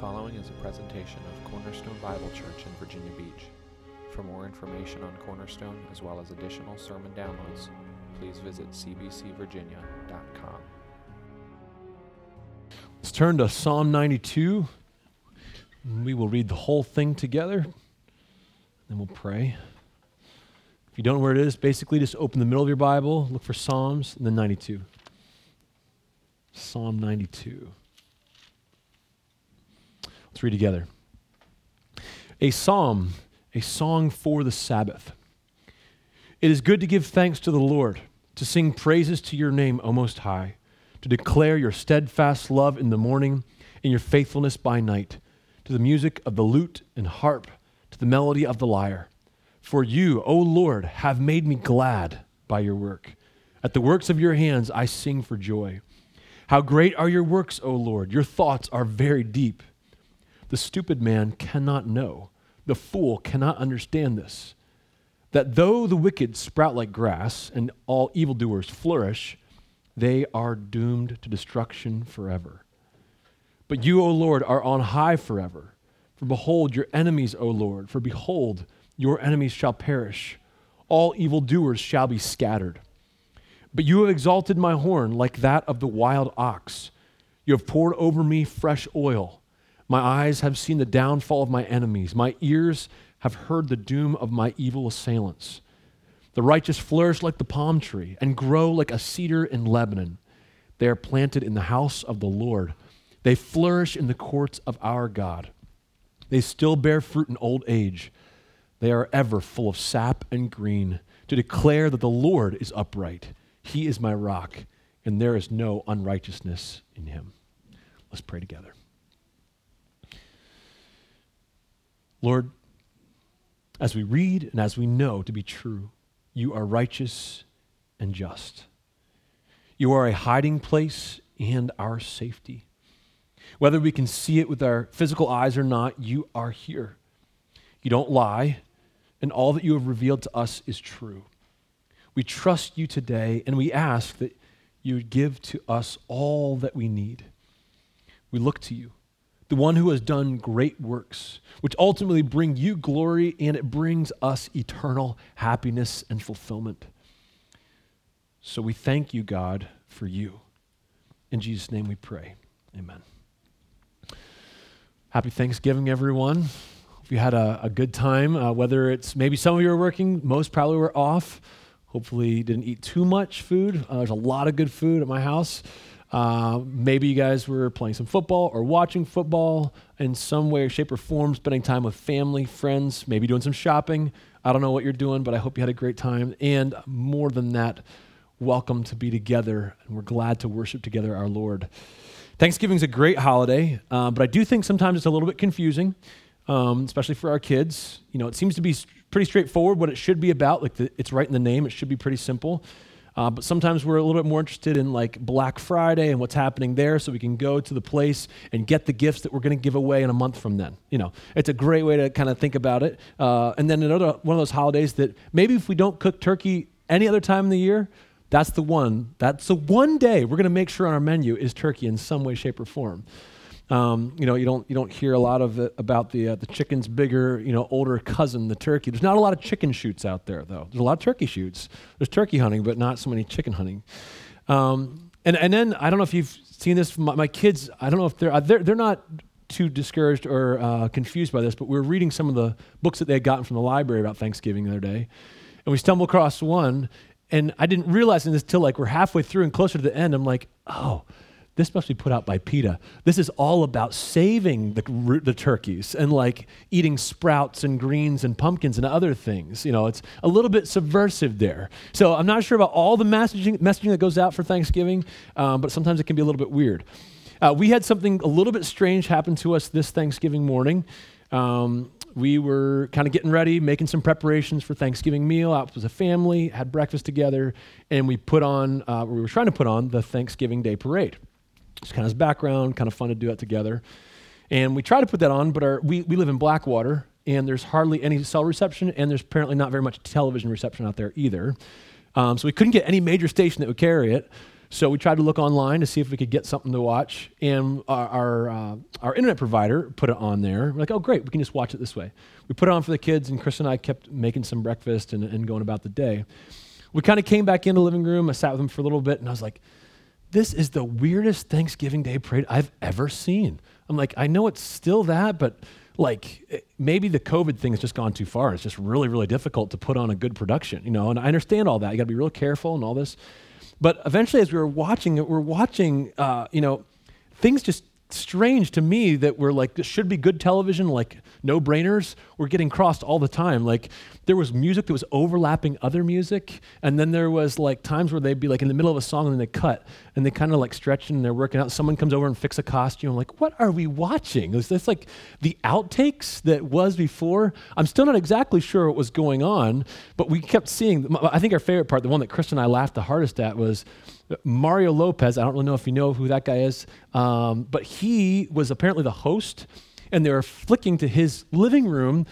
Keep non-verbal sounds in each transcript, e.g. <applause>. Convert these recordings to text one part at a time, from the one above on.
following is a presentation of Cornerstone Bible Church in Virginia Beach. For more information on Cornerstone, as well as additional sermon downloads, please visit cbcvirginia.com. Let's turn to Psalm 92. We will read the whole thing together, then we'll pray. If you don't know where it is, basically just open the middle of your Bible, look for Psalms, and then 92. Psalm 92. Let's together. A psalm, a song for the Sabbath. It is good to give thanks to the Lord, to sing praises to your name, O Most High, to declare your steadfast love in the morning and your faithfulness by night, to the music of the lute and harp, to the melody of the lyre. For you, O Lord, have made me glad by your work. At the works of your hands I sing for joy. How great are your works, O Lord! Your thoughts are very deep. The stupid man cannot know, the fool cannot understand this. That though the wicked sprout like grass and all evildoers flourish, they are doomed to destruction forever. But you, O Lord, are on high forever. For behold, your enemies, O Lord, for behold, your enemies shall perish. All evildoers shall be scattered. But you have exalted my horn like that of the wild ox. You have poured over me fresh oil. My eyes have seen the downfall of my enemies. My ears have heard the doom of my evil assailants. The righteous flourish like the palm tree and grow like a cedar in Lebanon. They are planted in the house of the Lord. They flourish in the courts of our God. They still bear fruit in old age. They are ever full of sap and green to declare that the Lord is upright. He is my rock, and there is no unrighteousness in him. Let's pray together. Lord, as we read and as we know to be true, you are righteous and just. You are a hiding place and our safety. Whether we can see it with our physical eyes or not, you are here. You don't lie, and all that you have revealed to us is true. We trust you today, and we ask that you give to us all that we need. We look to you the one who has done great works, which ultimately bring you glory and it brings us eternal happiness and fulfillment. So we thank you, God, for you. In Jesus' name we pray. Amen. Happy Thanksgiving, everyone. Hope you had a, a good time. Uh, whether it's maybe some of you are working, most probably were off. Hopefully, didn't eat too much food. Uh, there's a lot of good food at my house. Uh, maybe you guys were playing some football or watching football in some way, shape, or form, spending time with family, friends, maybe doing some shopping. I don't know what you're doing, but I hope you had a great time. And more than that, welcome to be together, and we're glad to worship together our Lord. Thanksgiving is a great holiday, uh, but I do think sometimes it's a little bit confusing, um, especially for our kids. You know, it seems to be pretty straightforward what it should be about. Like the, it's right in the name; it should be pretty simple. Uh, but sometimes we're a little bit more interested in like Black Friday and what's happening there so we can go to the place and get the gifts that we're going to give away in a month from then. You know, it's a great way to kind of think about it. Uh, and then another one of those holidays that maybe if we don't cook turkey any other time in the year, that's the one. That's the one day we're going to make sure on our menu is turkey in some way, shape, or form. Um, you know, you don't you don't hear a lot of about the uh, the chicken's bigger, you know, older cousin, the turkey. There's not a lot of chicken shoots out there, though. There's a lot of turkey shoots. There's turkey hunting, but not so many chicken hunting. Um, and and then I don't know if you've seen this. My, my kids, I don't know if they're uh, they're they're not too discouraged or uh, confused by this, but we were reading some of the books that they had gotten from the library about Thanksgiving the other day, and we stumbled across one, and I didn't realize this till like we're halfway through and closer to the end. I'm like, oh this must be put out by PETA. This is all about saving the, the turkeys and like eating sprouts and greens and pumpkins and other things. You know, it's a little bit subversive there. So I'm not sure about all the messaging, messaging that goes out for Thanksgiving, um, but sometimes it can be a little bit weird. Uh, we had something a little bit strange happen to us this Thanksgiving morning. Um, we were kind of getting ready, making some preparations for Thanksgiving meal out with a family, had breakfast together, and we put on, uh, we were trying to put on the Thanksgiving Day parade. Just kind of his background, kind of fun to do that together. And we try to put that on, but our, we, we live in Blackwater, and there's hardly any cell reception, and there's apparently not very much television reception out there either. Um, so we couldn't get any major station that would carry it. So we tried to look online to see if we could get something to watch, and our our, uh, our internet provider put it on there. We're like, oh great, we can just watch it this way. We put it on for the kids, and Chris and I kept making some breakfast and, and going about the day. We kind of came back in the living room. I sat with them for a little bit, and I was like, this is the weirdest Thanksgiving Day parade I've ever seen. I'm like, I know it's still that, but like eh, maybe the COVID thing has just gone too far. It's just really, really difficult to put on a good production, you know. And I understand all that. You got to be real careful and all this. But eventually, as we were watching it, we're watching, uh, you know, things just strange to me that we're like this should be good television like no brainers were getting crossed all the time. Like there was music that was overlapping other music and then there was like times where they'd be like in the middle of a song and then they cut and they kind of like stretch and they're working out. Someone comes over and fix a costume. I'm like what are we watching? Is this like the outtakes that was before. I'm still not exactly sure what was going on but we kept seeing i think our favorite part the one that chris and i laughed the hardest at was Mario Lopez, I don't really know if you know who that guy is, um, but he was apparently the host. And they were flicking to his living room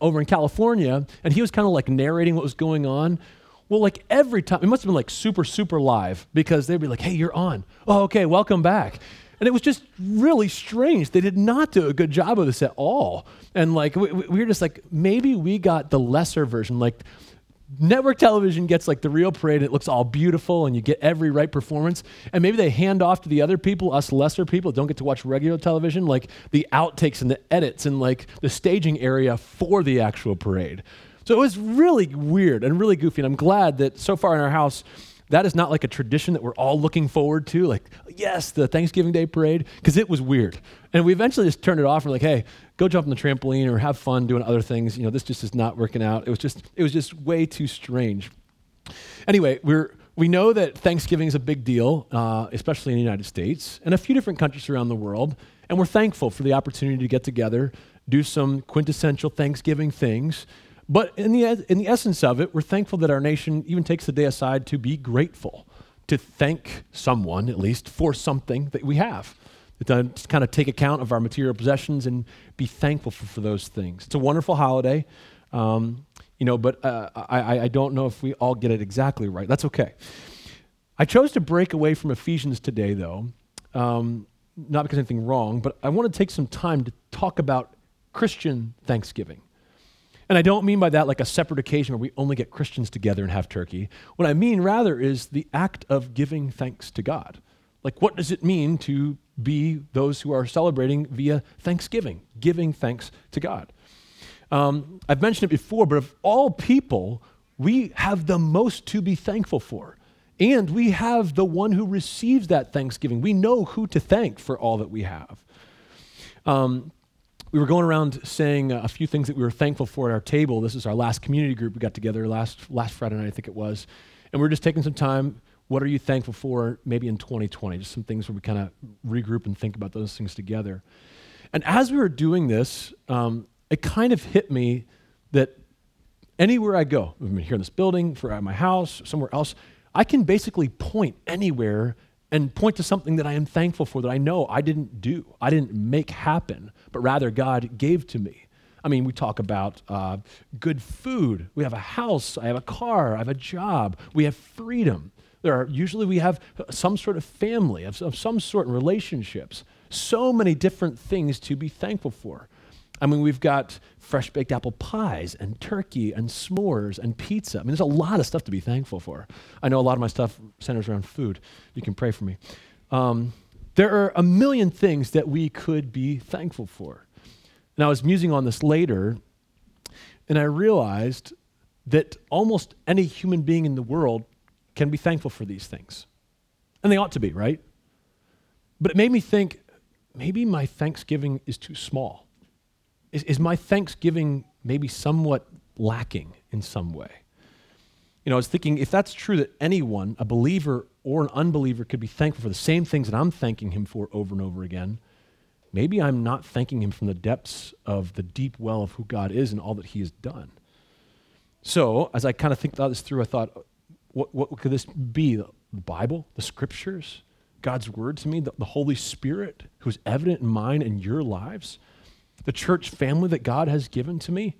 over in California, and he was kind of like narrating what was going on. Well, like every time, it must have been like super, super live because they'd be like, hey, you're on. Oh, okay, welcome back. And it was just really strange. They did not do a good job of this at all. And like, we, we were just like, maybe we got the lesser version. Like, network television gets like the real parade. It looks all beautiful and you get every right performance. And maybe they hand off to the other people, us lesser people, don't get to watch regular television, like the outtakes and the edits and like the staging area for the actual parade. So it was really weird and really goofy. And I'm glad that so far in our house, that is not like a tradition that we're all looking forward to. Like, yes, the Thanksgiving Day parade, because it was weird. And we eventually just turned it off. And we're like, hey, go jump on the trampoline or have fun doing other things. You know, this just is not working out. It was just, it was just way too strange. Anyway, we're, we know that Thanksgiving is a big deal, uh, especially in the United States and a few different countries around the world. And we're thankful for the opportunity to get together, do some quintessential Thanksgiving things. But in the, in the essence of it, we're thankful that our nation even takes the day aside to be grateful, to thank someone, at least, for something that we have to kind of take account of our material possessions and be thankful for, for those things. It's a wonderful holiday, um, you know, but uh, I, I don't know if we all get it exactly right. That's okay. I chose to break away from Ephesians today, though, um, not because anything wrong, but I want to take some time to talk about Christian Thanksgiving. And I don't mean by that like a separate occasion where we only get Christians together and have turkey. What I mean rather is the act of giving thanks to God. Like, what does it mean to be those who are celebrating via thanksgiving, giving thanks to God? Um, I've mentioned it before, but of all people, we have the most to be thankful for. And we have the one who receives that thanksgiving. We know who to thank for all that we have. Um, we were going around saying a few things that we were thankful for at our table. This is our last community group we got together last, last Friday night, I think it was. And we are just taking some time what are you thankful for maybe in 2020? Just some things where we kind of regroup and think about those things together. And as we were doing this, um, it kind of hit me that anywhere I go, I'm here in this building, for at my house, somewhere else, I can basically point anywhere and point to something that I am thankful for that I know I didn't do, I didn't make happen, but rather God gave to me. I mean, we talk about uh, good food. We have a house. I have a car. I have a job. We have freedom. There are usually we have some sort of family, of, of some sort in relationships. So many different things to be thankful for. I mean, we've got fresh baked apple pies and turkey and s'mores and pizza. I mean, there's a lot of stuff to be thankful for. I know a lot of my stuff centers around food. You can pray for me. Um, there are a million things that we could be thankful for. And I was musing on this later, and I realized that almost any human being in the world can be thankful for these things. And they ought to be, right? But it made me think maybe my thanksgiving is too small. Is, is my thanksgiving maybe somewhat lacking in some way? You know, I was thinking if that's true that anyone, a believer or an unbeliever, could be thankful for the same things that I'm thanking him for over and over again, maybe I'm not thanking him from the depths of the deep well of who God is and all that he has done. So, as I kind of think about this through, I thought, what, what could this be? The Bible, the scriptures, God's word to me, the, the Holy Spirit who's evident in mine and your lives, the church family that God has given to me.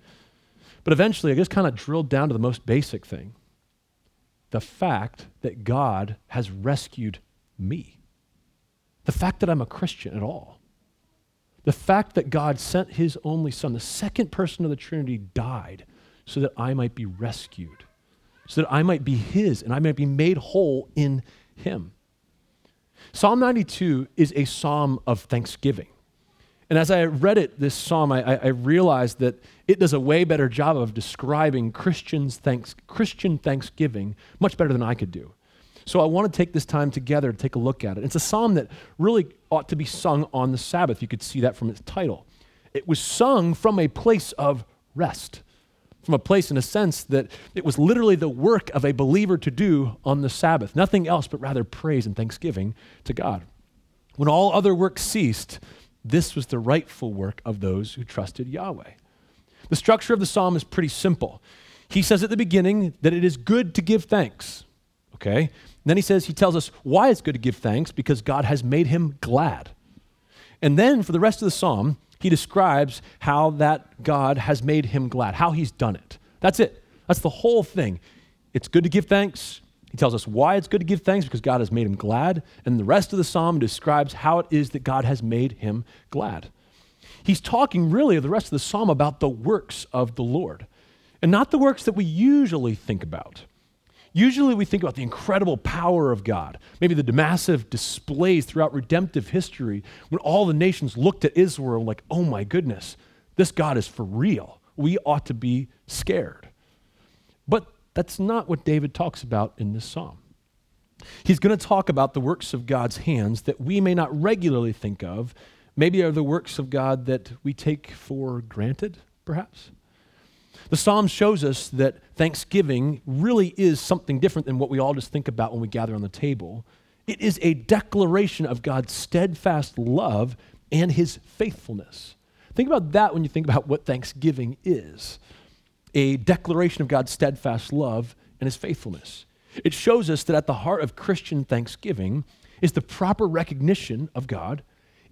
But eventually, I just kind of drilled down to the most basic thing. The fact that God has rescued me. The fact that I'm a Christian at all. The fact that God sent his only son, the second person of the Trinity, died so that I might be rescued, so that I might be his and I might be made whole in him. Psalm 92 is a psalm of thanksgiving. And as I read it, this psalm, I, I, realized that it does a way better job of describing Christians thanks, Christian thanksgiving much better than I could do. So I want to take this time together to take a look at it. It's a psalm that really ought to be sung on the Sabbath. You could see that from its title. It was sung from a place of rest, from a place in a sense that it was literally the work of a believer to do on the Sabbath. Nothing else but rather praise and thanksgiving to God. When all other work ceased, this was the rightful work of those who trusted Yahweh. The structure of the psalm is pretty simple. He says at the beginning that it is good to give thanks. Okay? And then he says, he tells us why it's good to give thanks because God has made him glad. And then for the rest of the psalm, he describes how that God has made him glad, how he's done it. That's it. That's the whole thing. It's good to give thanks. He tells us why it's good to give thanks because God has made him glad. And the rest of the psalm describes how it is that God has made him glad. He's talking really of the rest of the psalm about the works of the Lord and not the works that we usually think about. Usually we think about the incredible power of God, maybe the massive displays throughout redemptive history when all the nations looked at Israel like, oh my goodness, this God is for real. We ought to be scared. That's not what David talks about in this psalm. He's going to talk about the works of God's hands that we may not regularly think of. Maybe are the works of God that we take for granted, perhaps. The psalm shows us that thanksgiving really is something different than what we all just think about when we gather on the table. It is a declaration of God's steadfast love and his faithfulness. Think about that when you think about what thanksgiving is a declaration of God's steadfast love and his faithfulness. It shows us that at the heart of Christian thanksgiving is the proper recognition of God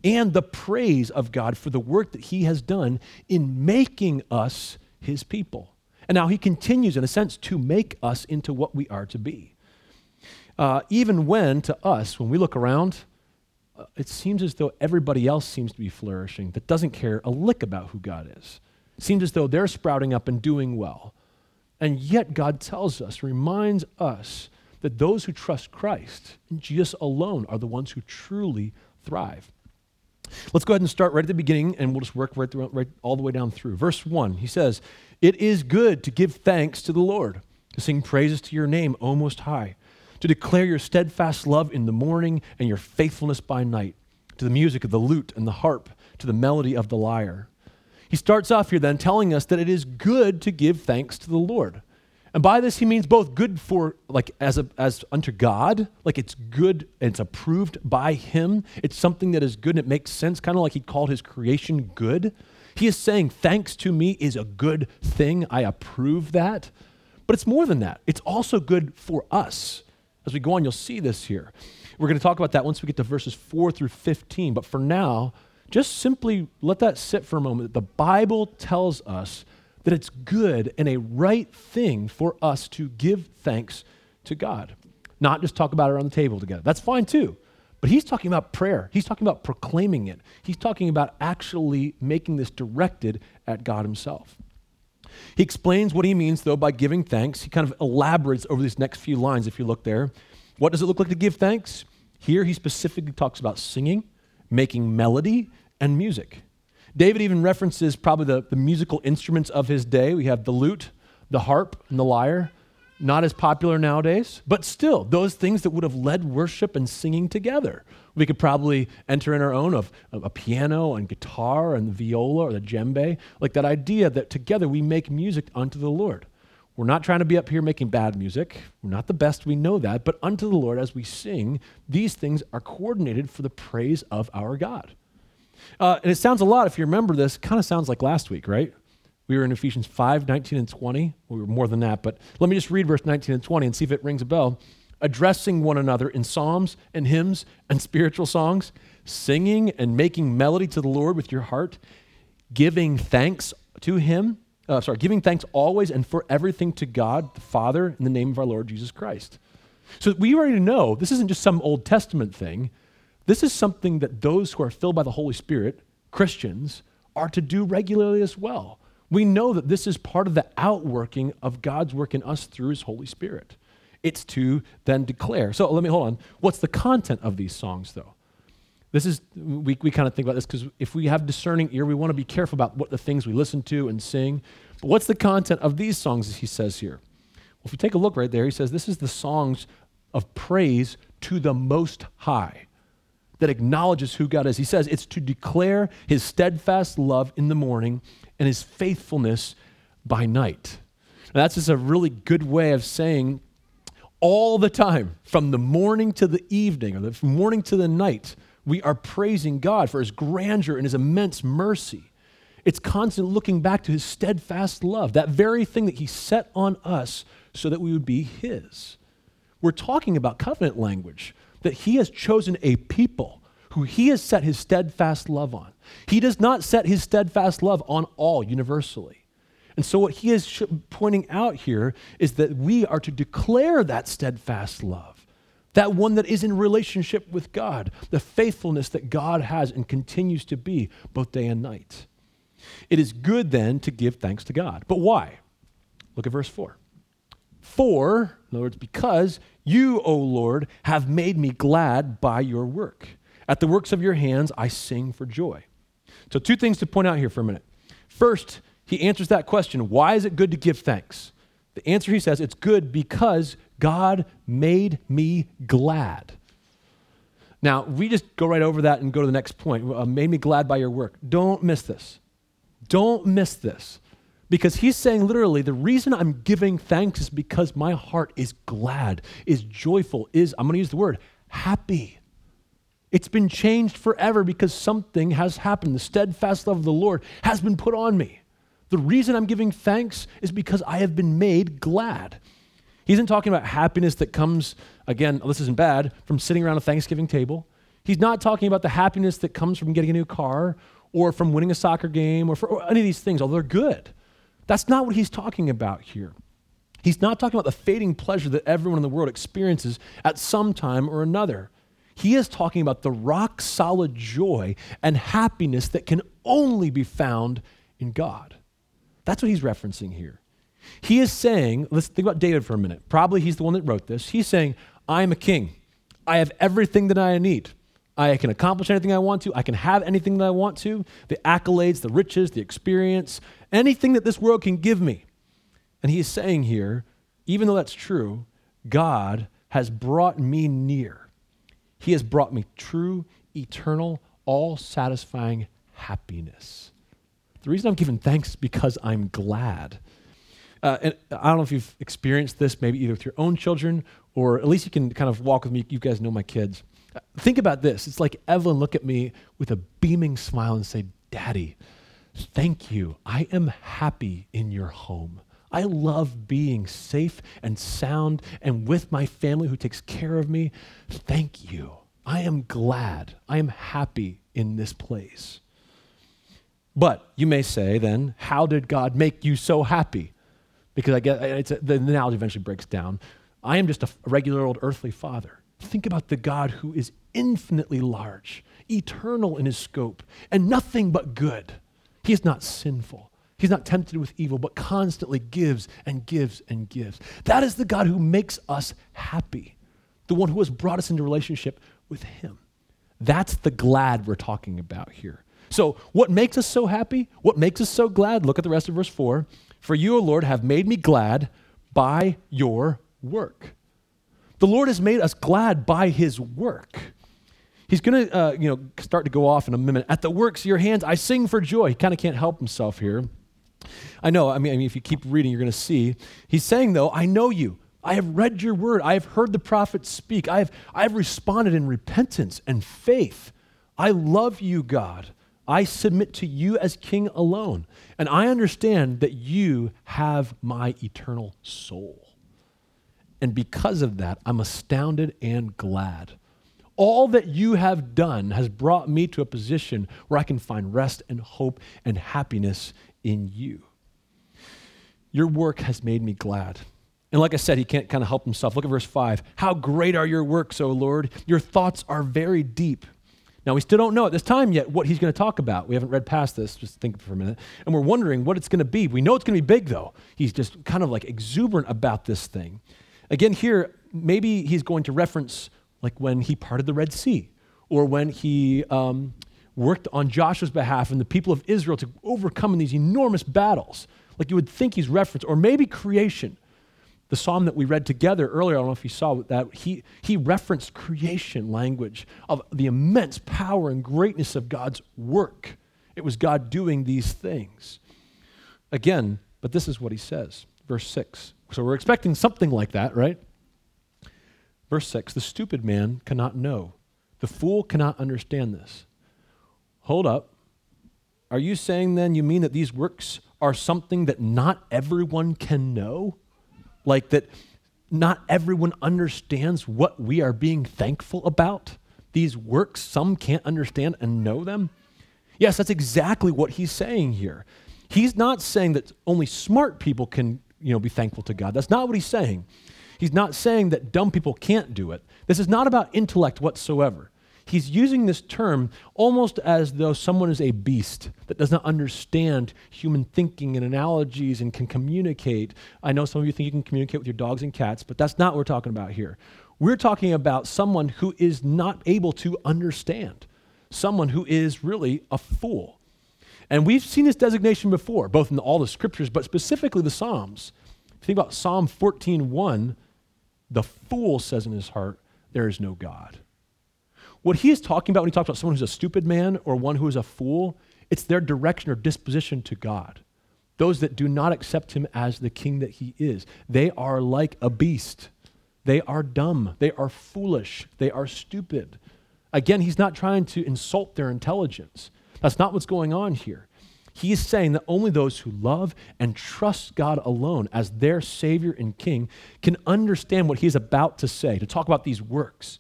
and the praise of God for the work that he has done in making us his people. And now he continues, in a sense, to make us into what we are to be. Uh, even when, to us, when we look around, uh, it seems as though everybody else seems to be flourishing that doesn't care a lick about who God is. It seems as though they're sprouting up and doing well. And yet, God tells us, reminds us, that those who trust Christ and Jesus alone are the ones who truly thrive. Let's go ahead and start right at the beginning, and we'll just work right, through, right all the way down through. Verse 1, he says, It is good to give thanks to the Lord, to sing praises to your name, O Most High, to declare your steadfast love in the morning and your faithfulness by night, to the music of the lute and the harp, to the melody of the lyre. He starts off here then telling us that it is good to give thanks to the Lord. And by this he means both good for like as a, as unto God, like it's good and it's approved by him. It's something that is good and it makes sense, kind of like he called his creation good. He is saying thanks to me is a good thing. I approve that. But it's more than that. It's also good for us. As we go on, you'll see this here. We're going to talk about that once we get to verses 4 through 15. But for now, just simply let that sit for a moment. The Bible tells us that it's good and a right thing for us to give thanks to God, not just talk about it around the table together. That's fine too. But he's talking about prayer. He's talking about proclaiming it. He's talking about actually making this directed at God himself. He explains what he means, though, by giving thanks. He kind of elaborates over these next few lines, if you look there. What does it look like to give thanks? Here, he specifically talks about singing, making melody, and music. David even references probably the, the musical instruments of his day. We have the lute, the harp, and the lyre. Not as popular nowadays, but still, those things that would have led worship and singing together. We could probably enter in our own of a piano and guitar and the viola or the djembe, like that idea that together we make music unto the Lord. We're not trying to be up here making bad music. We're not the best, we know that. But unto the Lord, as we sing, these things are coordinated for the praise of our God. Uh, and it sounds a lot, if you remember this, kind of sounds like last week, right? We were in Ephesians 5, 19 and 20. We were more than that, but let me just read verse 19 and 20 and see if it rings a bell. Addressing one another in psalms and hymns and spiritual songs, singing and making melody to the Lord with your heart, giving thanks to him. Uh, sorry, giving thanks always and for everything to God the Father in the name of our Lord Jesus Christ. So we already know this isn't just some Old Testament thing. This is something that those who are filled by the Holy Spirit, Christians, are to do regularly as well. We know that this is part of the outworking of God's work in us through His Holy Spirit. It's to then declare. So let me hold on. What's the content of these songs, though? This is, we, we kind of think about this because if we have discerning ear, we want to be careful about what the things we listen to and sing. But what's the content of these songs, as he says here? Well, if you take a look right there, he says this is the songs of praise to the Most High that acknowledges who God is. He says it's to declare his steadfast love in the morning and his faithfulness by night. Now, that's just a really good way of saying all the time, from the morning to the evening, or the morning to the night, we are praising God for his grandeur and his immense mercy. It's constant looking back to his steadfast love, that very thing that he set on us so that we would be his. We're talking about covenant language, that he has chosen a people who he has set his steadfast love on. He does not set his steadfast love on all universally. And so, what he is pointing out here is that we are to declare that steadfast love that one that is in relationship with God, the faithfulness that God has and continues to be both day and night. It is good then to give thanks to God. But why? Look at verse 4. For, in other words, because you, O Lord, have made me glad by your work. At the works of your hands I sing for joy. So, two things to point out here for a minute. First, he answers that question why is it good to give thanks? The answer he says, it's good because God made me glad. Now, we just go right over that and go to the next point. Uh, made me glad by your work. Don't miss this. Don't miss this. Because he's saying literally, the reason I'm giving thanks is because my heart is glad, is joyful, is, I'm going to use the word, happy. It's been changed forever because something has happened. The steadfast love of the Lord has been put on me. The reason I'm giving thanks is because I have been made glad. He isn't talking about happiness that comes, again, oh, this isn't bad, from sitting around a Thanksgiving table. He's not talking about the happiness that comes from getting a new car or from winning a soccer game or, for, or any of these things, although they're good. That's not what he's talking about here. He's not talking about the fading pleasure that everyone in the world experiences at some time or another. He is talking about the rock solid joy and happiness that can only be found in God. That's what he's referencing here. He is saying, let's think about David for a minute. Probably he's the one that wrote this. He's saying, I am a king. I have everything that I need. I can accomplish anything I want to. I can have anything that I want to. The accolades, the riches, the experience, anything that this world can give me. And he is saying here, even though that's true, God has brought me near. He has brought me true, eternal, all satisfying happiness. The reason I'm giving thanks is because I'm glad. Uh, and I don't know if you've experienced this, maybe either with your own children or at least you can kind of walk with me. You guys know my kids. Think about this. It's like Evelyn look at me with a beaming smile and say, Daddy, thank you. I am happy in your home. I love being safe and sound and with my family who takes care of me. Thank you. I am glad. I am happy in this place. But you may say then, how did God make you so happy? Because I get it's a, the analogy eventually breaks down. I am just a regular old earthly father. Think about the God who is infinitely large, eternal in his scope, and nothing but good. He is not sinful. He's not tempted with evil, but constantly gives and gives and gives. That is the God who makes us happy, the one who has brought us into relationship with him. That's the glad we're talking about here. So, what makes us so happy? What makes us so glad? Look at the rest of verse 4. For you, O Lord, have made me glad by your work. The Lord has made us glad by his work. He's going to, uh, you know, start to go off in a minute. At the works of your hands, I sing for joy. He kind of can't help himself here. I know, I mean, I mean, if you keep reading, you're going to see. He's saying, though, I know you. I have read your word. I have heard the prophets speak. I have, I have responded in repentance and faith. I love you, God. I submit to you as king alone. And I understand that you have my eternal soul. And because of that, I'm astounded and glad. All that you have done has brought me to a position where I can find rest and hope and happiness in you. Your work has made me glad. And like I said, he can't kind of help himself. Look at verse 5. How great are your works, O Lord! Your thoughts are very deep. Now, we still don't know at this time yet what he's going to talk about. We haven't read past this, just think for a minute. And we're wondering what it's going to be. We know it's going to be big, though. He's just kind of like exuberant about this thing. Again, here, maybe he's going to reference like when he parted the Red Sea or when he um, worked on Joshua's behalf and the people of Israel to overcome in these enormous battles. Like you would think he's referenced, or maybe creation the psalm that we read together earlier, I don't know if you saw that, he, he referenced creation language of the immense power and greatness of God's work. It was God doing these things. Again, but this is what he says, verse 6. So we're expecting something like that, right? Verse 6 The stupid man cannot know, the fool cannot understand this. Hold up. Are you saying then you mean that these works are something that not everyone can know? Like that not everyone understands what we are being thankful about. These works, some can't understand and know them. Yes, that's exactly what he's saying here. He's not saying that only smart people can, you know, be thankful to God. That's not what he's saying. He's not saying that dumb people can't do it. This is not about intellect whatsoever he's using this term almost as though someone is a beast that does not understand human thinking and analogies and can communicate. I know some of you think you can communicate with your dogs and cats, but that's not what we're talking about here. We're talking about someone who is not able to understand, someone who is really a fool. And we've seen this designation before, both in all the scriptures, but specifically the Psalms. If you think about Psalm 14:1, the fool says in his heart, There is no God. What he is talking about when he talks about someone who's a stupid man or one who is a fool, it's their direction or disposition to God. Those that do not accept him as the king that he is, they are like a beast. They are dumb. They are foolish. They are stupid. Again, he's not trying to insult their intelligence. That's not what's going on here. He is saying that only those who love and trust God alone as their Savior and King can understand what he is about to say, to talk about these works.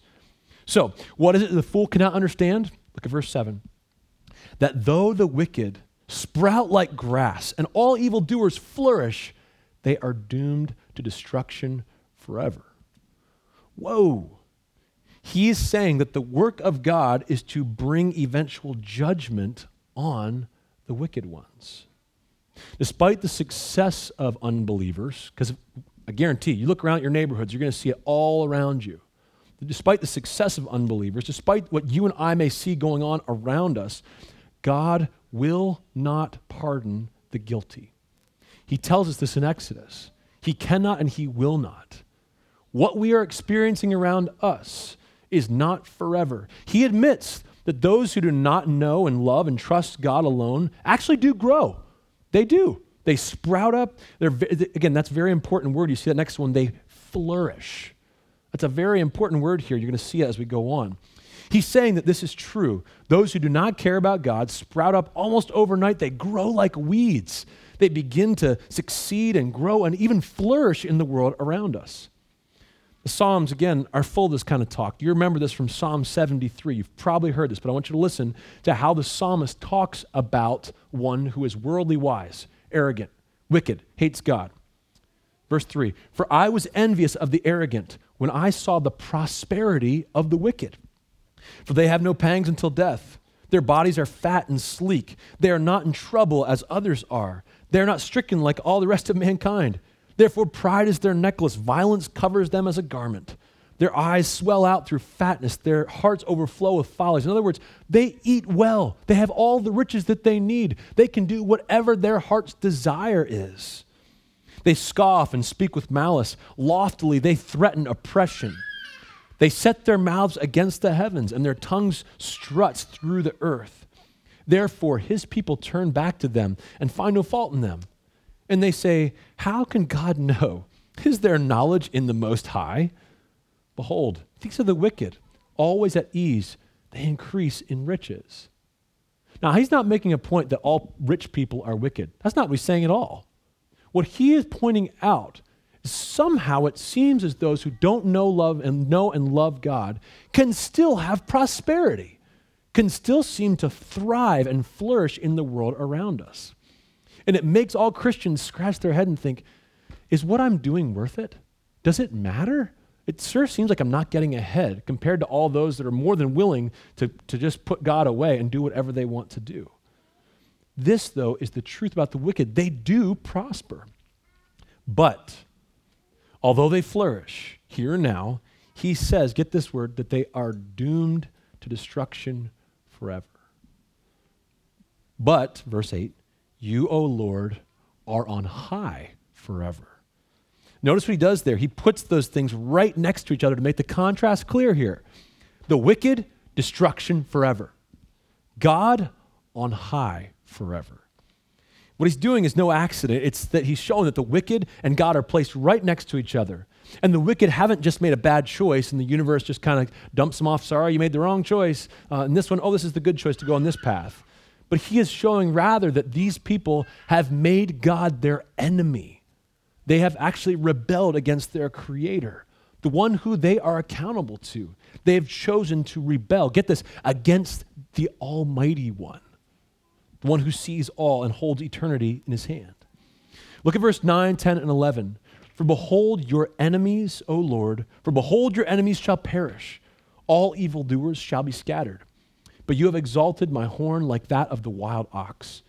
So, what is it the fool cannot understand? Look at verse 7. That though the wicked sprout like grass and all evildoers flourish, they are doomed to destruction forever. Whoa. He is saying that the work of God is to bring eventual judgment on the wicked ones. Despite the success of unbelievers, because I guarantee you look around your neighborhoods, you're going to see it all around you despite the success of unbelievers, despite what you and I may see going on around us, God will not pardon the guilty. He tells us this in Exodus. He cannot and he will not. What we are experiencing around us is not forever. He admits that those who do not know and love and trust God alone actually do grow. They do. They sprout up. They're, again, that's a very important word. You see that next one. They flourish. That's a very important word here. You're going to see it as we go on. He's saying that this is true. Those who do not care about God sprout up almost overnight. They grow like weeds. They begin to succeed and grow and even flourish in the world around us. The Psalms, again, are full of this kind of talk. You remember this from Psalm 73. You've probably heard this, but I want you to listen to how the psalmist talks about one who is worldly wise, arrogant, wicked, hates God. Verse 3 For I was envious of the arrogant when I saw the prosperity of the wicked. For they have no pangs until death. Their bodies are fat and sleek. They are not in trouble as others are. They are not stricken like all the rest of mankind. Therefore, pride is their necklace, violence covers them as a garment. Their eyes swell out through fatness, their hearts overflow with follies. In other words, they eat well, they have all the riches that they need, they can do whatever their heart's desire is. They scoff and speak with malice. Loftily, they threaten oppression. They set their mouths against the heavens, and their tongues struts through the earth. Therefore, his people turn back to them and find no fault in them. And they say, How can God know? Is there knowledge in the Most High? Behold, these are the wicked, always at ease. They increase in riches. Now, he's not making a point that all rich people are wicked. That's not what he's saying at all. What he is pointing out is somehow it seems as those who don't know love and know and love God can still have prosperity, can still seem to thrive and flourish in the world around us. And it makes all Christians scratch their head and think, is what I'm doing worth it? Does it matter? It sure seems like I'm not getting ahead compared to all those that are more than willing to, to just put God away and do whatever they want to do. This, though, is the truth about the wicked. They do prosper. But although they flourish here and now, he says, get this word, that they are doomed to destruction forever. But, verse 8, you, O Lord, are on high forever. Notice what he does there. He puts those things right next to each other to make the contrast clear here. The wicked, destruction forever. God on high forever. What he's doing is no accident. It's that he's showing that the wicked and God are placed right next to each other. And the wicked haven't just made a bad choice and the universe just kind of dumps them off. Sorry, you made the wrong choice. Uh, and this one, oh, this is the good choice to go on this path. But he is showing rather that these people have made God their enemy. They have actually rebelled against their creator, the one who they are accountable to. They have chosen to rebel, get this, against the Almighty One the one who sees all and holds eternity in his hand. Look at verse 9, 10, and 11. For behold, your enemies, O Lord, for behold, your enemies shall perish. All evildoers shall be scattered. But you have exalted my horn like that of the wild ox.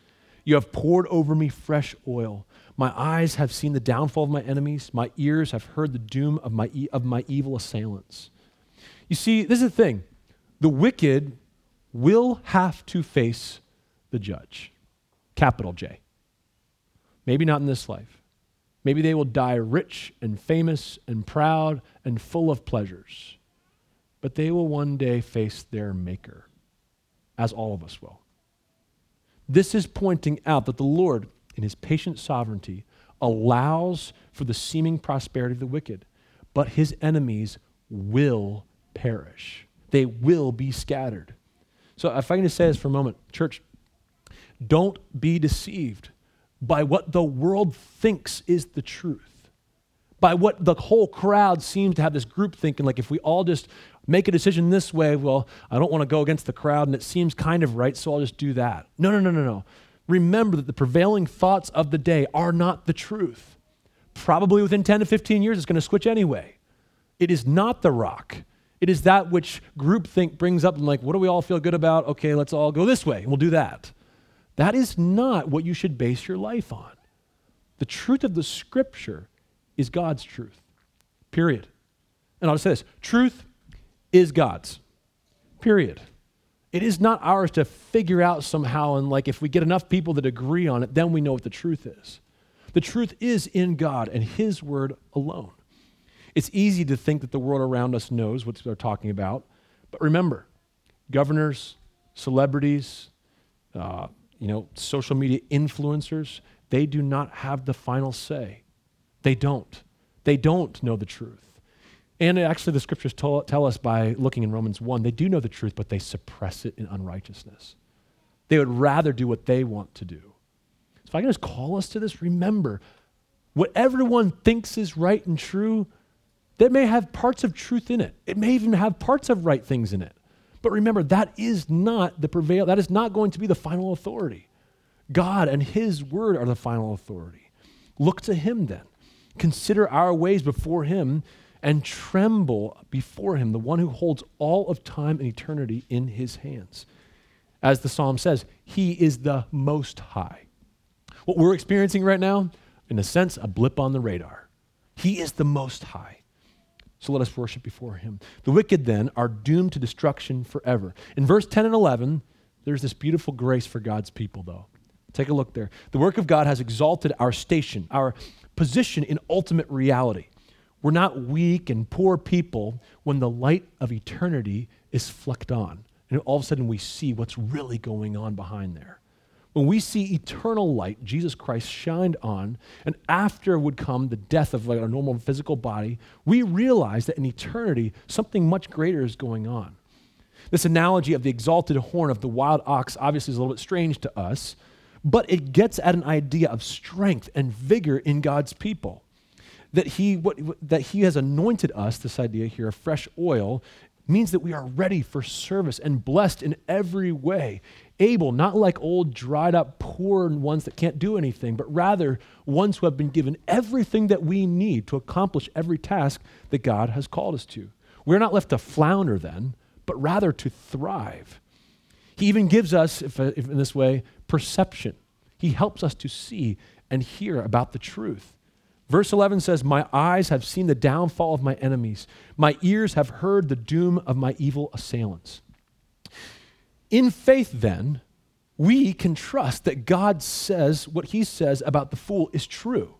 You have poured over me fresh oil. My eyes have seen the downfall of my enemies. My ears have heard the doom of my, e- of my evil assailants. You see, this is the thing the wicked will have to face the judge. Capital J. Maybe not in this life. Maybe they will die rich and famous and proud and full of pleasures. But they will one day face their Maker, as all of us will. This is pointing out that the Lord, in his patient sovereignty, allows for the seeming prosperity of the wicked, but his enemies will perish. They will be scattered. So, if I can just say this for a moment, church, don't be deceived by what the world thinks is the truth, by what the whole crowd seems to have this group thinking like if we all just make a decision this way, well, I don't want to go against the crowd and it seems kind of right, so I'll just do that. No, no, no, no, no. Remember that the prevailing thoughts of the day are not the truth. Probably within 10 to 15 years, it's going to switch anyway. It is not the rock. It is that which groupthink brings up and like, what do we all feel good about? Okay, let's all go this way, and we'll do that. That is not what you should base your life on. The truth of the scripture is God's truth, period. And I'll just say this truth is God's, period. It is not ours to figure out somehow, and like if we get enough people that agree on it, then we know what the truth is. The truth is in God and His word alone. It's easy to think that the world around us knows what they're talking about, but remember, governors, celebrities, uh, you know, social media influencers, they do not have the final say. They don't. They don't know the truth. And actually, the scriptures tell, tell us by looking in Romans 1, they do know the truth, but they suppress it in unrighteousness. They would rather do what they want to do. So if I can just call us to this, remember what everyone thinks is right and true, that may have parts of truth in it. It may even have parts of right things in it. But remember, that is not the prevail, that is not going to be the final authority. God and His word are the final authority. Look to Him then. Consider our ways before Him and tremble before Him, the one who holds all of time and eternity in His hands. As the psalm says, He is the most high. What we're experiencing right now, in a sense, a blip on the radar. He is the most high. So let us worship before him. The wicked then are doomed to destruction forever. In verse 10 and 11, there's this beautiful grace for God's people, though. Take a look there. The work of God has exalted our station, our position in ultimate reality. We're not weak and poor people when the light of eternity is flecked on. And all of a sudden we see what's really going on behind there. When we see eternal light, Jesus Christ shined on, and after would come the death of like a normal physical body, we realize that in eternity, something much greater is going on. This analogy of the exalted horn of the wild ox obviously is a little bit strange to us, but it gets at an idea of strength and vigor in God's people. That he, what, that he has anointed us, this idea here of fresh oil, means that we are ready for service and blessed in every way able, not like old, dried up, poor ones that can't do anything, but rather ones who have been given everything that we need to accomplish every task that God has called us to. We're not left to flounder then, but rather to thrive. He even gives us, if, uh, if in this way, perception. He helps us to see and hear about the truth. Verse 11 says, My eyes have seen the downfall of my enemies, my ears have heard the doom of my evil assailants. In faith, then, we can trust that God says what he says about the fool is true.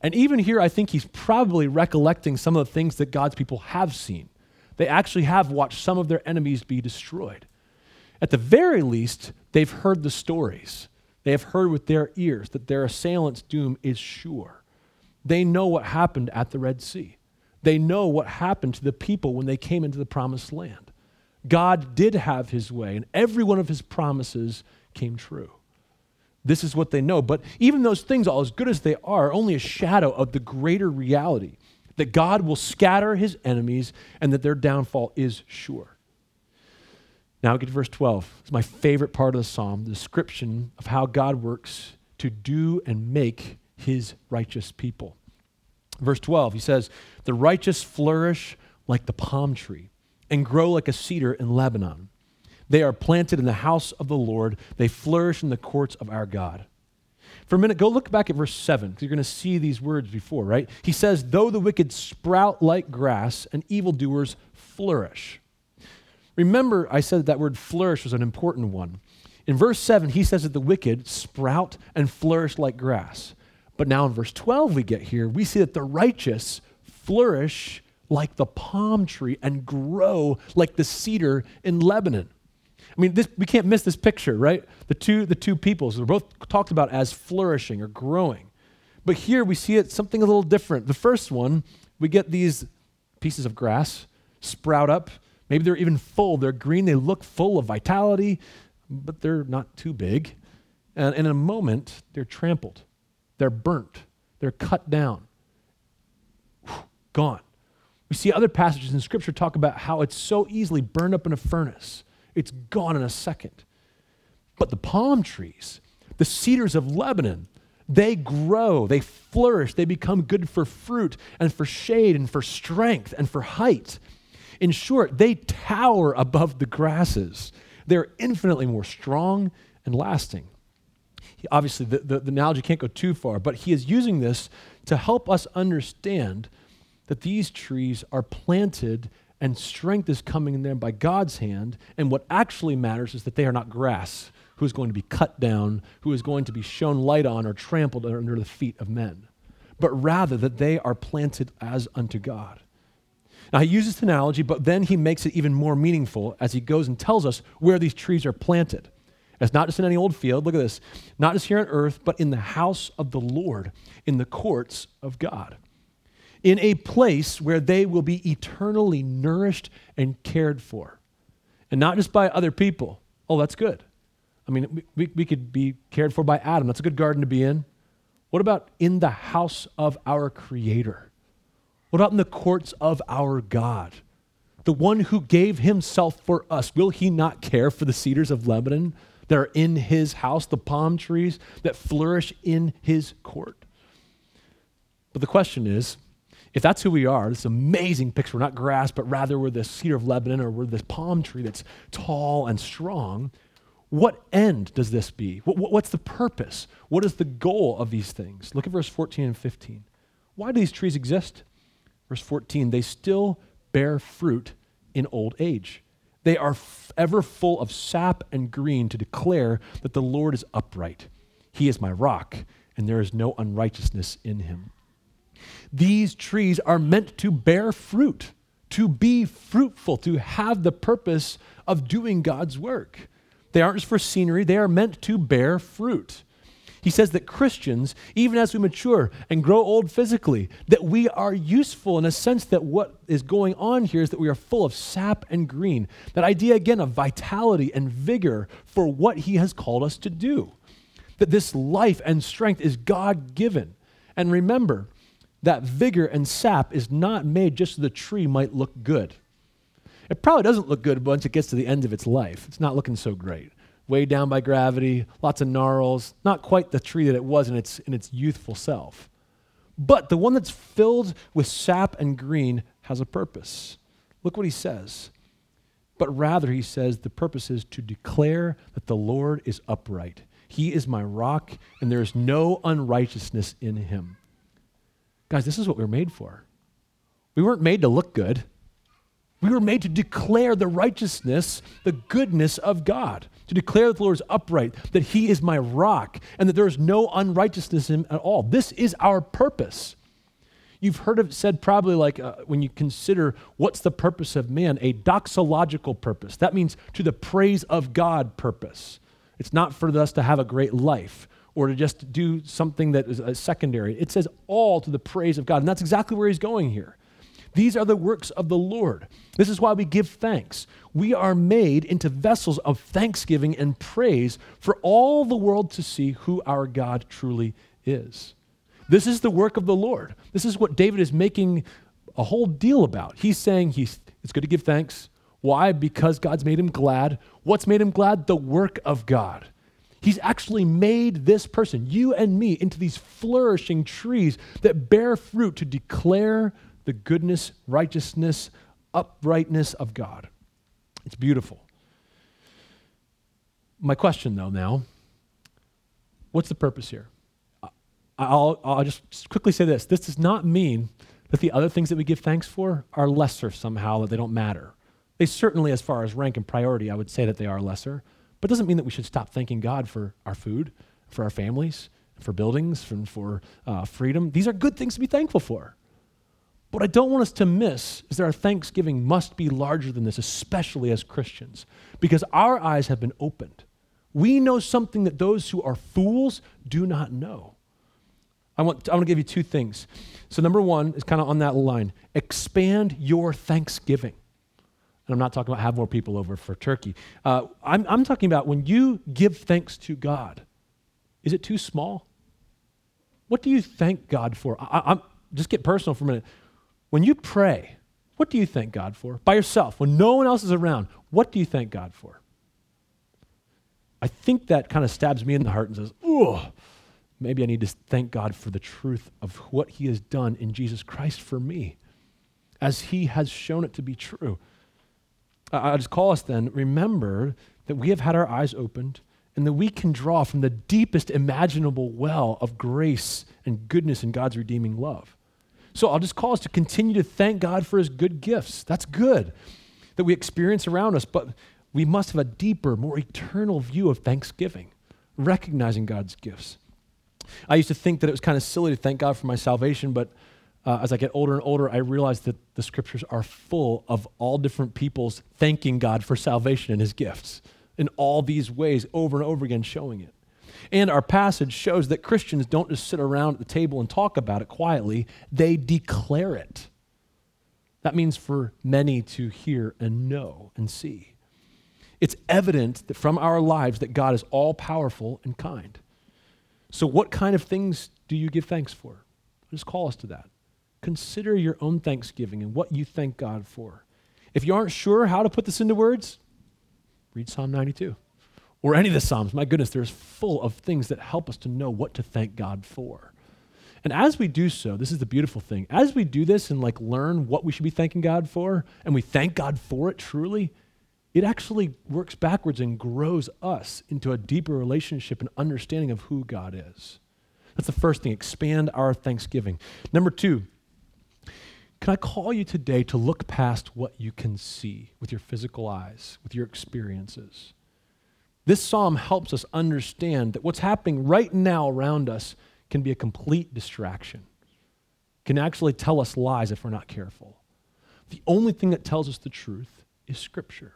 And even here, I think he's probably recollecting some of the things that God's people have seen. They actually have watched some of their enemies be destroyed. At the very least, they've heard the stories. They have heard with their ears that their assailant's doom is sure. They know what happened at the Red Sea. They know what happened to the people when they came into the promised land. God did have his way, and every one of his promises came true. This is what they know. But even those things, all as good as they are, are only a shadow of the greater reality that God will scatter his enemies and that their downfall is sure. Now get to verse 12. It's my favorite part of the psalm, the description of how God works to do and make his righteous people. Verse 12, he says, The righteous flourish like the palm tree and grow like a cedar in Lebanon. They are planted in the house of the Lord, they flourish in the courts of our God. For a minute, go look back at verse 7, because you're going to see these words before, right? He says, Though the wicked sprout like grass and evildoers flourish. Remember, I said that, that word flourish was an important one. In verse 7, he says that the wicked sprout and flourish like grass. But now in verse 12, we get here, we see that the righteous flourish like the palm tree and grow like the cedar in Lebanon. I mean, this, we can't miss this picture, right? The two, the two peoples are both talked about as flourishing or growing. But here we see it something a little different. The first one, we get these pieces of grass sprout up. Maybe they're even full. They're green. They look full of vitality, but they're not too big. And in a moment, they're trampled. They're burnt. They're cut down. Gone. We see other passages in Scripture talk about how it's so easily burned up in a furnace, it's gone in a second. But the palm trees, the cedars of Lebanon, they grow, they flourish, they become good for fruit and for shade and for strength and for height. In short, they tower above the grasses. They're infinitely more strong and lasting. Obviously, the, the, the analogy can't go too far, but he is using this to help us understand that these trees are planted and strength is coming in them by God's hand. And what actually matters is that they are not grass who is going to be cut down, who is going to be shown light on or trampled under the feet of men, but rather that they are planted as unto God. Now, he uses this analogy, but then he makes it even more meaningful as he goes and tells us where these trees are planted. It's not just in any old field, look at this, not just here on earth, but in the house of the Lord, in the courts of God in a place where they will be eternally nourished and cared for. And not just by other people. Oh, that's good. I mean, we, we could be cared for by Adam. That's a good garden to be in. What about in the house of our Creator? What about in the courts of our God? The one who gave himself for us, will he not care for the cedars of Lebanon that are in his house, the palm trees that flourish in his court? But the question is if that's who we are, this amazing picture, we're not grass, but rather we're the cedar of Lebanon or we're this palm tree that's tall and strong, what end does this be? What's the purpose? What is the goal of these things? Look at verse 14 and 15. Why do these trees exist? Verse 14, they still bear fruit in old age. They are f- ever full of sap and green to declare that the Lord is upright. He is my rock, and there is no unrighteousness in him. These trees are meant to bear fruit, to be fruitful, to have the purpose of doing God's work. They aren't just for scenery, they are meant to bear fruit. He says that Christians, even as we mature and grow old physically, that we are useful in a sense that what is going on here is that we are full of sap and green. That idea, again, of vitality and vigor for what He has called us to do. That this life and strength is God given. And remember, that vigor and sap is not made just so the tree might look good. It probably doesn't look good once it gets to the end of its life. It's not looking so great. weighed down by gravity, lots of gnarls, not quite the tree that it was in its, in its youthful self. But the one that's filled with sap and green has a purpose. Look what he says. But rather, he says, the purpose is to declare that the Lord is upright. He is my rock, and there is no unrighteousness in him. Guys, this is what we were made for. We weren't made to look good. We were made to declare the righteousness, the goodness of God, to declare that the Lord is upright, that He is my rock, and that there is no unrighteousness in Him at all. This is our purpose. You've heard it said probably like uh, when you consider what's the purpose of man, a doxological purpose. That means to the praise of God purpose. It's not for us to have a great life or to just do something that is a secondary. It says all to the praise of God. And that's exactly where he's going here. These are the works of the Lord. This is why we give thanks. We are made into vessels of thanksgiving and praise for all the world to see who our God truly is. This is the work of the Lord. This is what David is making a whole deal about. He's saying he's, it's good to give thanks. Why? Because God's made him glad. What's made him glad? The work of God. He's actually made this person, you and me, into these flourishing trees that bear fruit to declare the goodness, righteousness, uprightness of God. It's beautiful. My question, though, now what's the purpose here? I'll, I'll just quickly say this this does not mean that the other things that we give thanks for are lesser somehow, that they don't matter. They certainly, as far as rank and priority, I would say that they are lesser, but it doesn't mean that we should stop thanking God for our food, for our families, for buildings, and for uh, freedom. These are good things to be thankful for. What I don't want us to miss is that our thanksgiving must be larger than this, especially as Christians, because our eyes have been opened. We know something that those who are fools do not know. I want, I want to give you two things. So, number one is kind of on that line expand your thanksgiving. And I'm not talking about have more people over for turkey. Uh, I'm, I'm talking about when you give thanks to God, is it too small? What do you thank God for? I, I'm, just get personal for a minute. When you pray, what do you thank God for? By yourself, when no one else is around, what do you thank God for? I think that kind of stabs me in the heart and says, oh, maybe I need to thank God for the truth of what He has done in Jesus Christ for me, as He has shown it to be true. I just call us then, remember that we have had our eyes opened and that we can draw from the deepest imaginable well of grace and goodness in God's redeeming love. So I'll just call us to continue to thank God for his good gifts. That's good that we experience around us, but we must have a deeper, more eternal view of thanksgiving, recognizing God's gifts. I used to think that it was kind of silly to thank God for my salvation, but uh, as I get older and older, I realize that the scriptures are full of all different people's thanking God for salvation and his gifts in all these ways, over and over again, showing it. And our passage shows that Christians don't just sit around at the table and talk about it quietly, they declare it. That means for many to hear and know and see. It's evident that from our lives that God is all powerful and kind. So, what kind of things do you give thanks for? Just call us to that. Consider your own thanksgiving and what you thank God for. If you aren't sure how to put this into words, read Psalm 92 or any of the Psalms. My goodness, there's full of things that help us to know what to thank God for. And as we do so, this is the beautiful thing. As we do this and like learn what we should be thanking God for, and we thank God for it truly, it actually works backwards and grows us into a deeper relationship and understanding of who God is. That's the first thing, expand our thanksgiving. Number two, can I call you today to look past what you can see with your physical eyes, with your experiences? This psalm helps us understand that what's happening right now around us can be a complete distraction, can actually tell us lies if we're not careful. The only thing that tells us the truth is Scripture.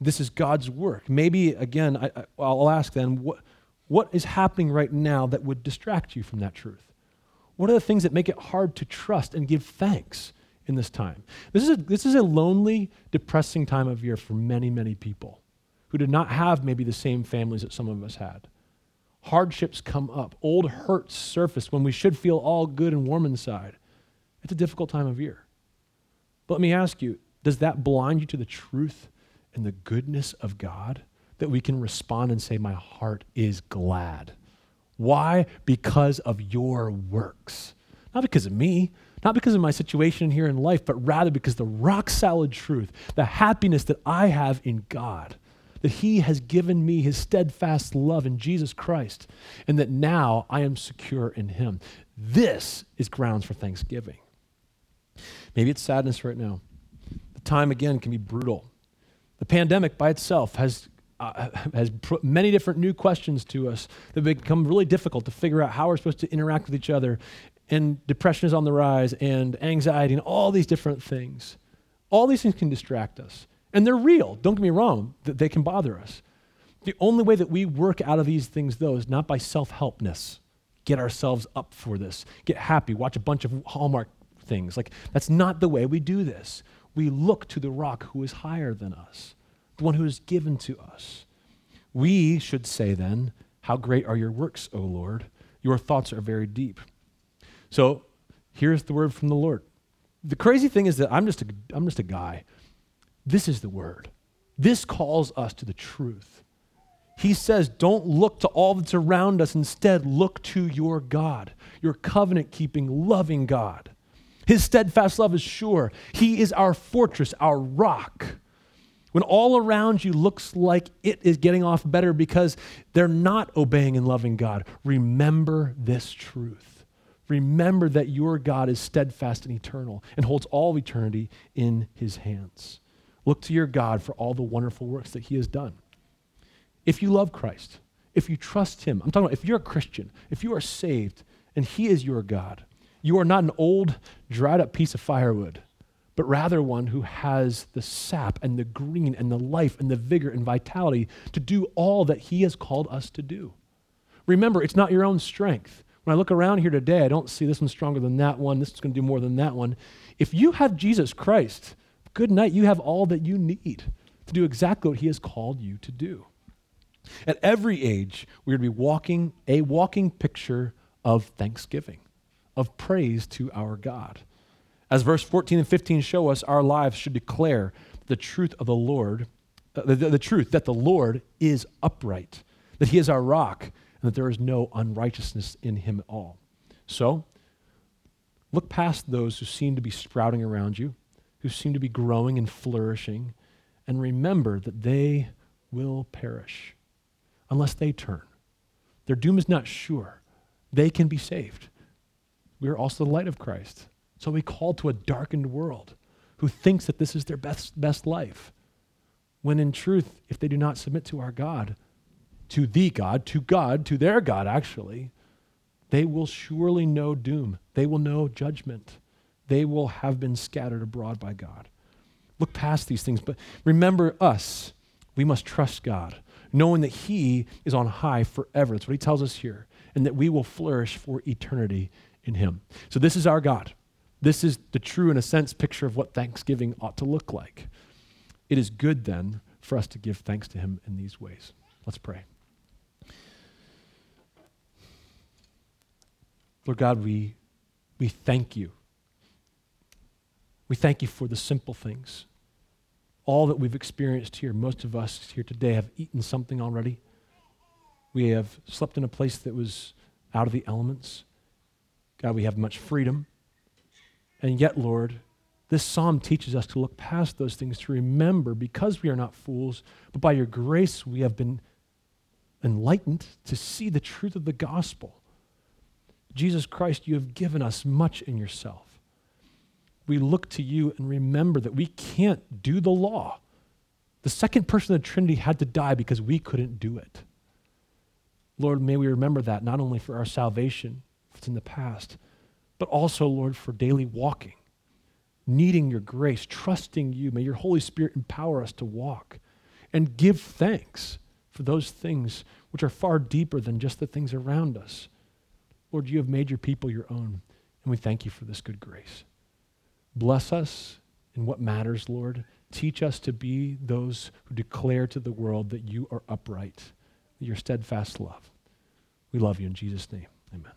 This is God's work. Maybe, again, I, will ask then, what, what is happening right now that would distract you from that truth? What are the things that make it hard to trust and give thanks in this time? This is a, this is a lonely, depressing time of year for many, many people who did not have maybe the same families that some of us had. Hardships come up, old hurts surface when we should feel all good and warm inside. It's a difficult time of year. But let me ask you does that blind you to the truth and the goodness of God? that we can respond and say, My heart is glad. Why? Because of your works. Not because of me, not because of my situation here in life, but rather because the rock solid truth, the happiness that I have in God, that He has given me His steadfast love in Jesus Christ, and that now I am secure in Him. This is grounds for thanksgiving. Maybe it's sadness right now. The time again can be brutal. The pandemic by itself has uh, <laughs> has put many different new questions to us that become really difficult to figure out how we're supposed to interact with each other. And depression is on the rise, and anxiety, and all these different things. All these things can distract us. And they're real. Don't get me wrong, they can bother us. The only way that we work out of these things, though, is not by self helpness. Get ourselves up for this. Get happy. Watch a bunch of Hallmark things. Like, that's not the way we do this. We look to the rock who is higher than us the one who is given to us. We should say then, How great are your works, O Lord? Your thoughts are very deep. So here's the word from the Lord. The crazy thing is that I'm just a, I'm just a guy. This is the word. This calls us to the truth. He says, Don't look to all that's around us. Instead, look to your God, your covenant keeping, loving God. His steadfast love is sure. He is our fortress, our rock when all around you looks like it is getting off better because they're not obeying and loving God, remember this truth. Remember that your God is steadfast and eternal and holds all eternity in his hands. Look to your God for all the wonderful works that he has done. If you love Christ, if you trust him, I'm talking about if you're a Christian, if you are saved and he is your God, you are not an old, dried up piece of firewood but rather one who has the sap and the green and the life and the vigor and vitality to do all that He has called us to do. Remember, it's not your own strength. When I look around here today, I don't see this one stronger than that one. This is going to do more than that one. If you have Jesus Christ, good night. You have all that you need to do exactly what He has called you to do. At every age, we're going to be walking a walking picture of thanksgiving, of praise to our God. As verse 14 and 15 show us, our lives should declare the truth of the Lord, uh, the, the, the truth that the Lord is upright, that he is our rock, and that there is no unrighteousness in him at all. So, look past those who seem to be sprouting around you, who seem to be growing and flourishing, and remember that they will perish unless they turn. Their doom is not sure. They can be saved. We are also the light of Christ. So we call to a darkened world who thinks that this is their best, best life. When in truth, if they do not submit to our God, to the God, to God, to their God, actually, they will surely know doom. They will know judgment. They will have been scattered abroad by God. Look past these things, but remember us. We must trust God, knowing that He is on high forever. That's what He tells us here, and that we will flourish for eternity in Him. So, this is our God. This is the true, in a sense, picture of what Thanksgiving ought to look like. It is good, then, for us to give thanks to Him in these ways. Let's pray. Lord God, we, we thank you. We thank you for the simple things. All that we've experienced here, most of us here today have eaten something already. We have slept in a place that was out of the elements. God, we have much freedom. And yet, Lord, this psalm teaches us to look past those things, to remember, because we are not fools, but by your grace we have been enlightened to see the truth of the gospel. Jesus Christ, you have given us much in yourself. We look to you and remember that we can't do the law. The second person of the Trinity had to die because we couldn't do it. Lord, may we remember that not only for our salvation, it's in the past, but also, Lord, for daily walking, needing your grace, trusting you. May your Holy Spirit empower us to walk and give thanks for those things which are far deeper than just the things around us. Lord, you have made your people your own, and we thank you for this good grace. Bless us in what matters, Lord. Teach us to be those who declare to the world that you are upright, your steadfast love. We love you in Jesus' name. Amen.